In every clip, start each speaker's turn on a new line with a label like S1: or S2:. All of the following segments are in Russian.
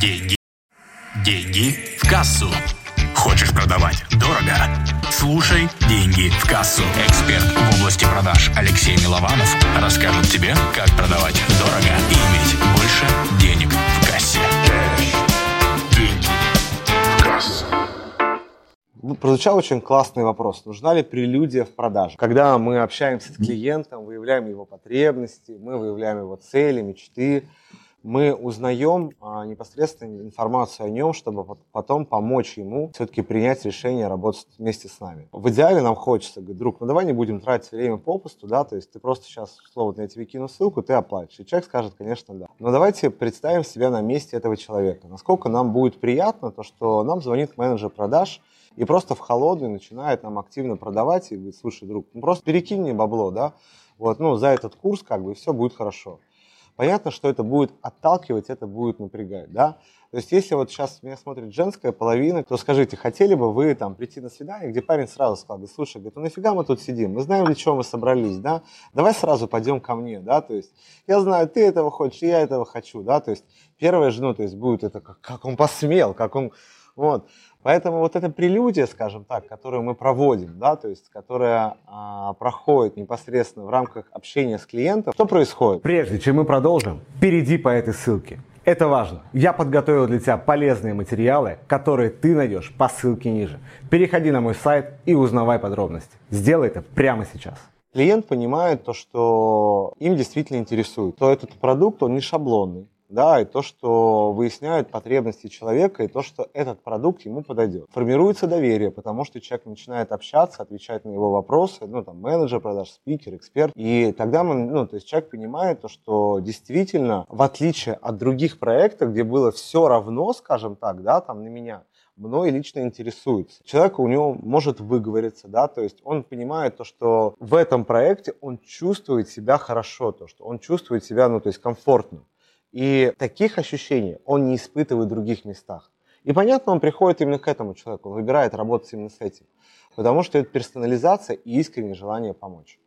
S1: Деньги. Деньги в кассу. Хочешь продавать дорого? Слушай «Деньги в кассу». Эксперт в области продаж Алексей Милованов расскажет тебе, как продавать дорого и иметь больше денег в кассе. Деньги в кассу.
S2: Ну, Прозвучал очень классный вопрос. Нужна ли прелюдия в продаже? Когда мы общаемся с клиентом, выявляем его потребности, мы выявляем его цели, мечты, мы узнаем а, непосредственно информацию о нем, чтобы пот- потом помочь ему все-таки принять решение работать вместе с нами. В идеале нам хочется, говорит, друг, ну давай не будем тратить время попусту, да, то есть ты просто сейчас, слово, я тебе кину ссылку, ты оплатишь. И человек скажет, конечно, да. Но давайте представим себя на месте этого человека. Насколько нам будет приятно то, что нам звонит менеджер продаж, и просто в холодную начинает нам активно продавать и говорит, слушай, друг, ну просто перекинь мне бабло, да, вот, ну, за этот курс, как бы, все будет хорошо. Понятно, что это будет отталкивать, это будет напрягать, да. То есть, если вот сейчас меня смотрит женская половина, то скажите, хотели бы вы там прийти на свидание, где парень сразу сказал, слушай, говорит, ну нафига мы тут сидим, мы знаем, для чего мы собрались, да, давай сразу пойдем ко мне, да, то есть, я знаю, ты этого хочешь, я этого хочу, да, то есть, первая же, ну, то есть, будет это, как, как он посмел, как он, вот, Поэтому вот эта прелюдия, скажем так, которую мы проводим, да, то есть которая а, проходит непосредственно в рамках общения с клиентом, что происходит?
S3: Прежде чем мы продолжим, перейди по этой ссылке. Это важно. Я подготовил для тебя полезные материалы, которые ты найдешь по ссылке ниже. Переходи на мой сайт и узнавай подробности. Сделай это прямо сейчас.
S2: Клиент понимает то, что им действительно интересует, то этот продукт, он не шаблонный, да, и то, что выясняют потребности человека, и то, что этот продукт ему подойдет. Формируется доверие, потому что человек начинает общаться, отвечать на его вопросы, ну, там, менеджер продаж, спикер, эксперт, и тогда мы, ну, то есть человек понимает то, что действительно, в отличие от других проектов, где было все равно, скажем так, да, там, на меня, мной лично интересуется. Человек у него может выговориться, да, то есть он понимает то, что в этом проекте он чувствует себя хорошо, то, что он чувствует себя, ну, то есть комфортно. И таких ощущений он не испытывает в других местах. И понятно, он приходит именно к этому человеку, он выбирает работать именно с этим. Потому что это персонализация и искреннее желание помочь.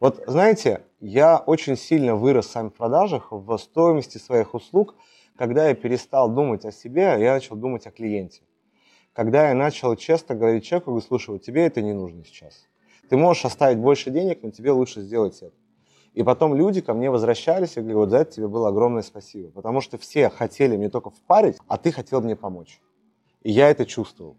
S2: Вот знаете, я очень сильно вырос сам в продажах, в стоимости своих услуг, когда я перестал думать о себе, я начал думать о клиенте. Когда я начал честно говорить человеку, говорю, слушай, вот тебе это не нужно сейчас. Ты можешь оставить больше денег, но тебе лучше сделать это. И потом люди ко мне возвращались и говорили, вот за это тебе было огромное спасибо. Потому что все хотели мне только впарить, а ты хотел мне помочь. И я это чувствовал.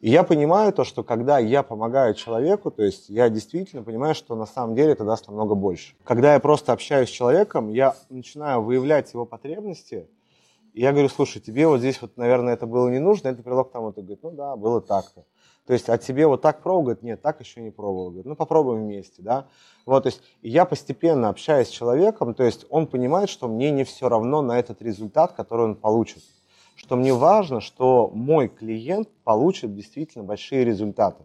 S2: И я понимаю то, что когда я помогаю человеку, то есть я действительно понимаю, что на самом деле это даст намного больше. Когда я просто общаюсь с человеком, я начинаю выявлять его потребности, и я говорю, слушай, тебе вот здесь вот, наверное, это было не нужно, это привело к тому, ты говорит, ну да, было так-то. То есть, а тебе вот так пробовал? Говорит, нет, так еще не пробовал. Говорит, ну попробуем вместе, да. Вот, то есть, и я постепенно общаюсь с человеком, то есть он понимает, что мне не все равно на этот результат, который он получит. Что мне важно, что мой клиент получит действительно большие результаты.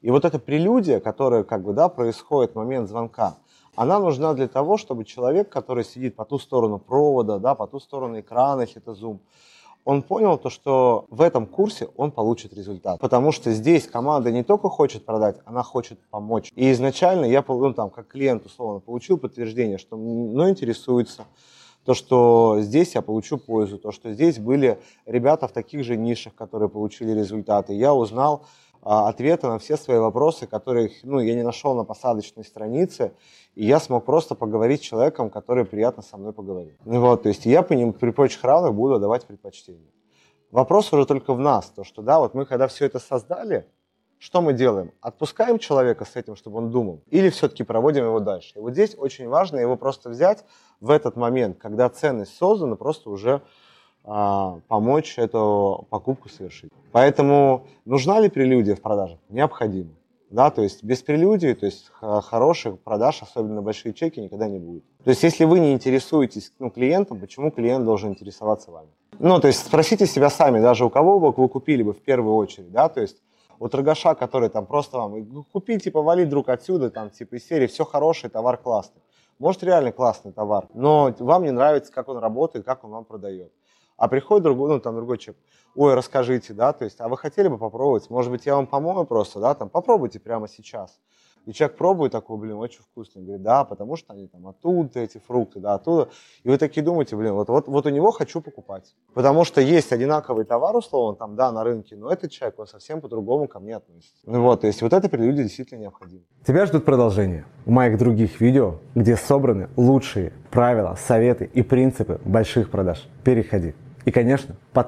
S2: И вот эта прелюдия, которая как бы, да, происходит в момент звонка, она нужна для того, чтобы человек, который сидит по ту сторону провода, да, по ту сторону экрана, если это Zoom, он понял то, что в этом курсе он получит результат. Потому что здесь команда не только хочет продать, она хочет помочь. И изначально я, ну, там, как клиент, условно, получил подтверждение, что мной интересуется, то, что здесь я получу пользу, то, что здесь были ребята в таких же нишах, которые получили результаты. Я узнал ответы на все свои вопросы, которых ну, я не нашел на посадочной странице, и я смог просто поговорить с человеком, который приятно со мной поговорил. Ну Вот, то есть я по ним при прочих равных буду давать предпочтение. Вопрос уже только в нас, то что, да, вот мы когда все это создали, что мы делаем? Отпускаем человека с этим, чтобы он думал, или все-таки проводим его дальше? И вот здесь очень важно его просто взять в этот момент, когда ценность создана, просто уже а, помочь эту покупку совершить. Поэтому нужна ли прелюдия в продажах? Необходимо. Да, то есть без прелюдии, то есть хороших продаж, особенно большие чеки, никогда не будет. То есть если вы не интересуетесь ну, клиентом, почему клиент должен интересоваться вами? Ну, то есть спросите себя сами, даже у кого бы вы купили бы в первую очередь, да, то есть у торгаша, который там просто вам, «Ну, купи, типа, вали друг отсюда, там, типа, из серии, все хорошее, товар классный. Может, реально классный товар, но вам не нравится, как он работает, как он вам продает. А приходит другой, ну, там, другой человек, ой, расскажите, да, то есть, а вы хотели бы попробовать, может быть, я вам помою просто, да, там, попробуйте прямо сейчас. И человек пробует такой, блин, очень вкусно. Говорит, да, потому что они там оттуда, эти фрукты, да, оттуда. И вы такие думаете, блин, вот, вот, вот у него хочу покупать. Потому что есть одинаковый товар, условно, там, да, на рынке, но этот человек, он совсем по-другому ко мне относится. Ну вот, то есть вот это прелюдия действительно необходимо.
S3: Тебя ждут продолжение моих других видео, где собраны лучшие правила, советы и принципы больших продаж. Переходи. И, конечно, подписывайся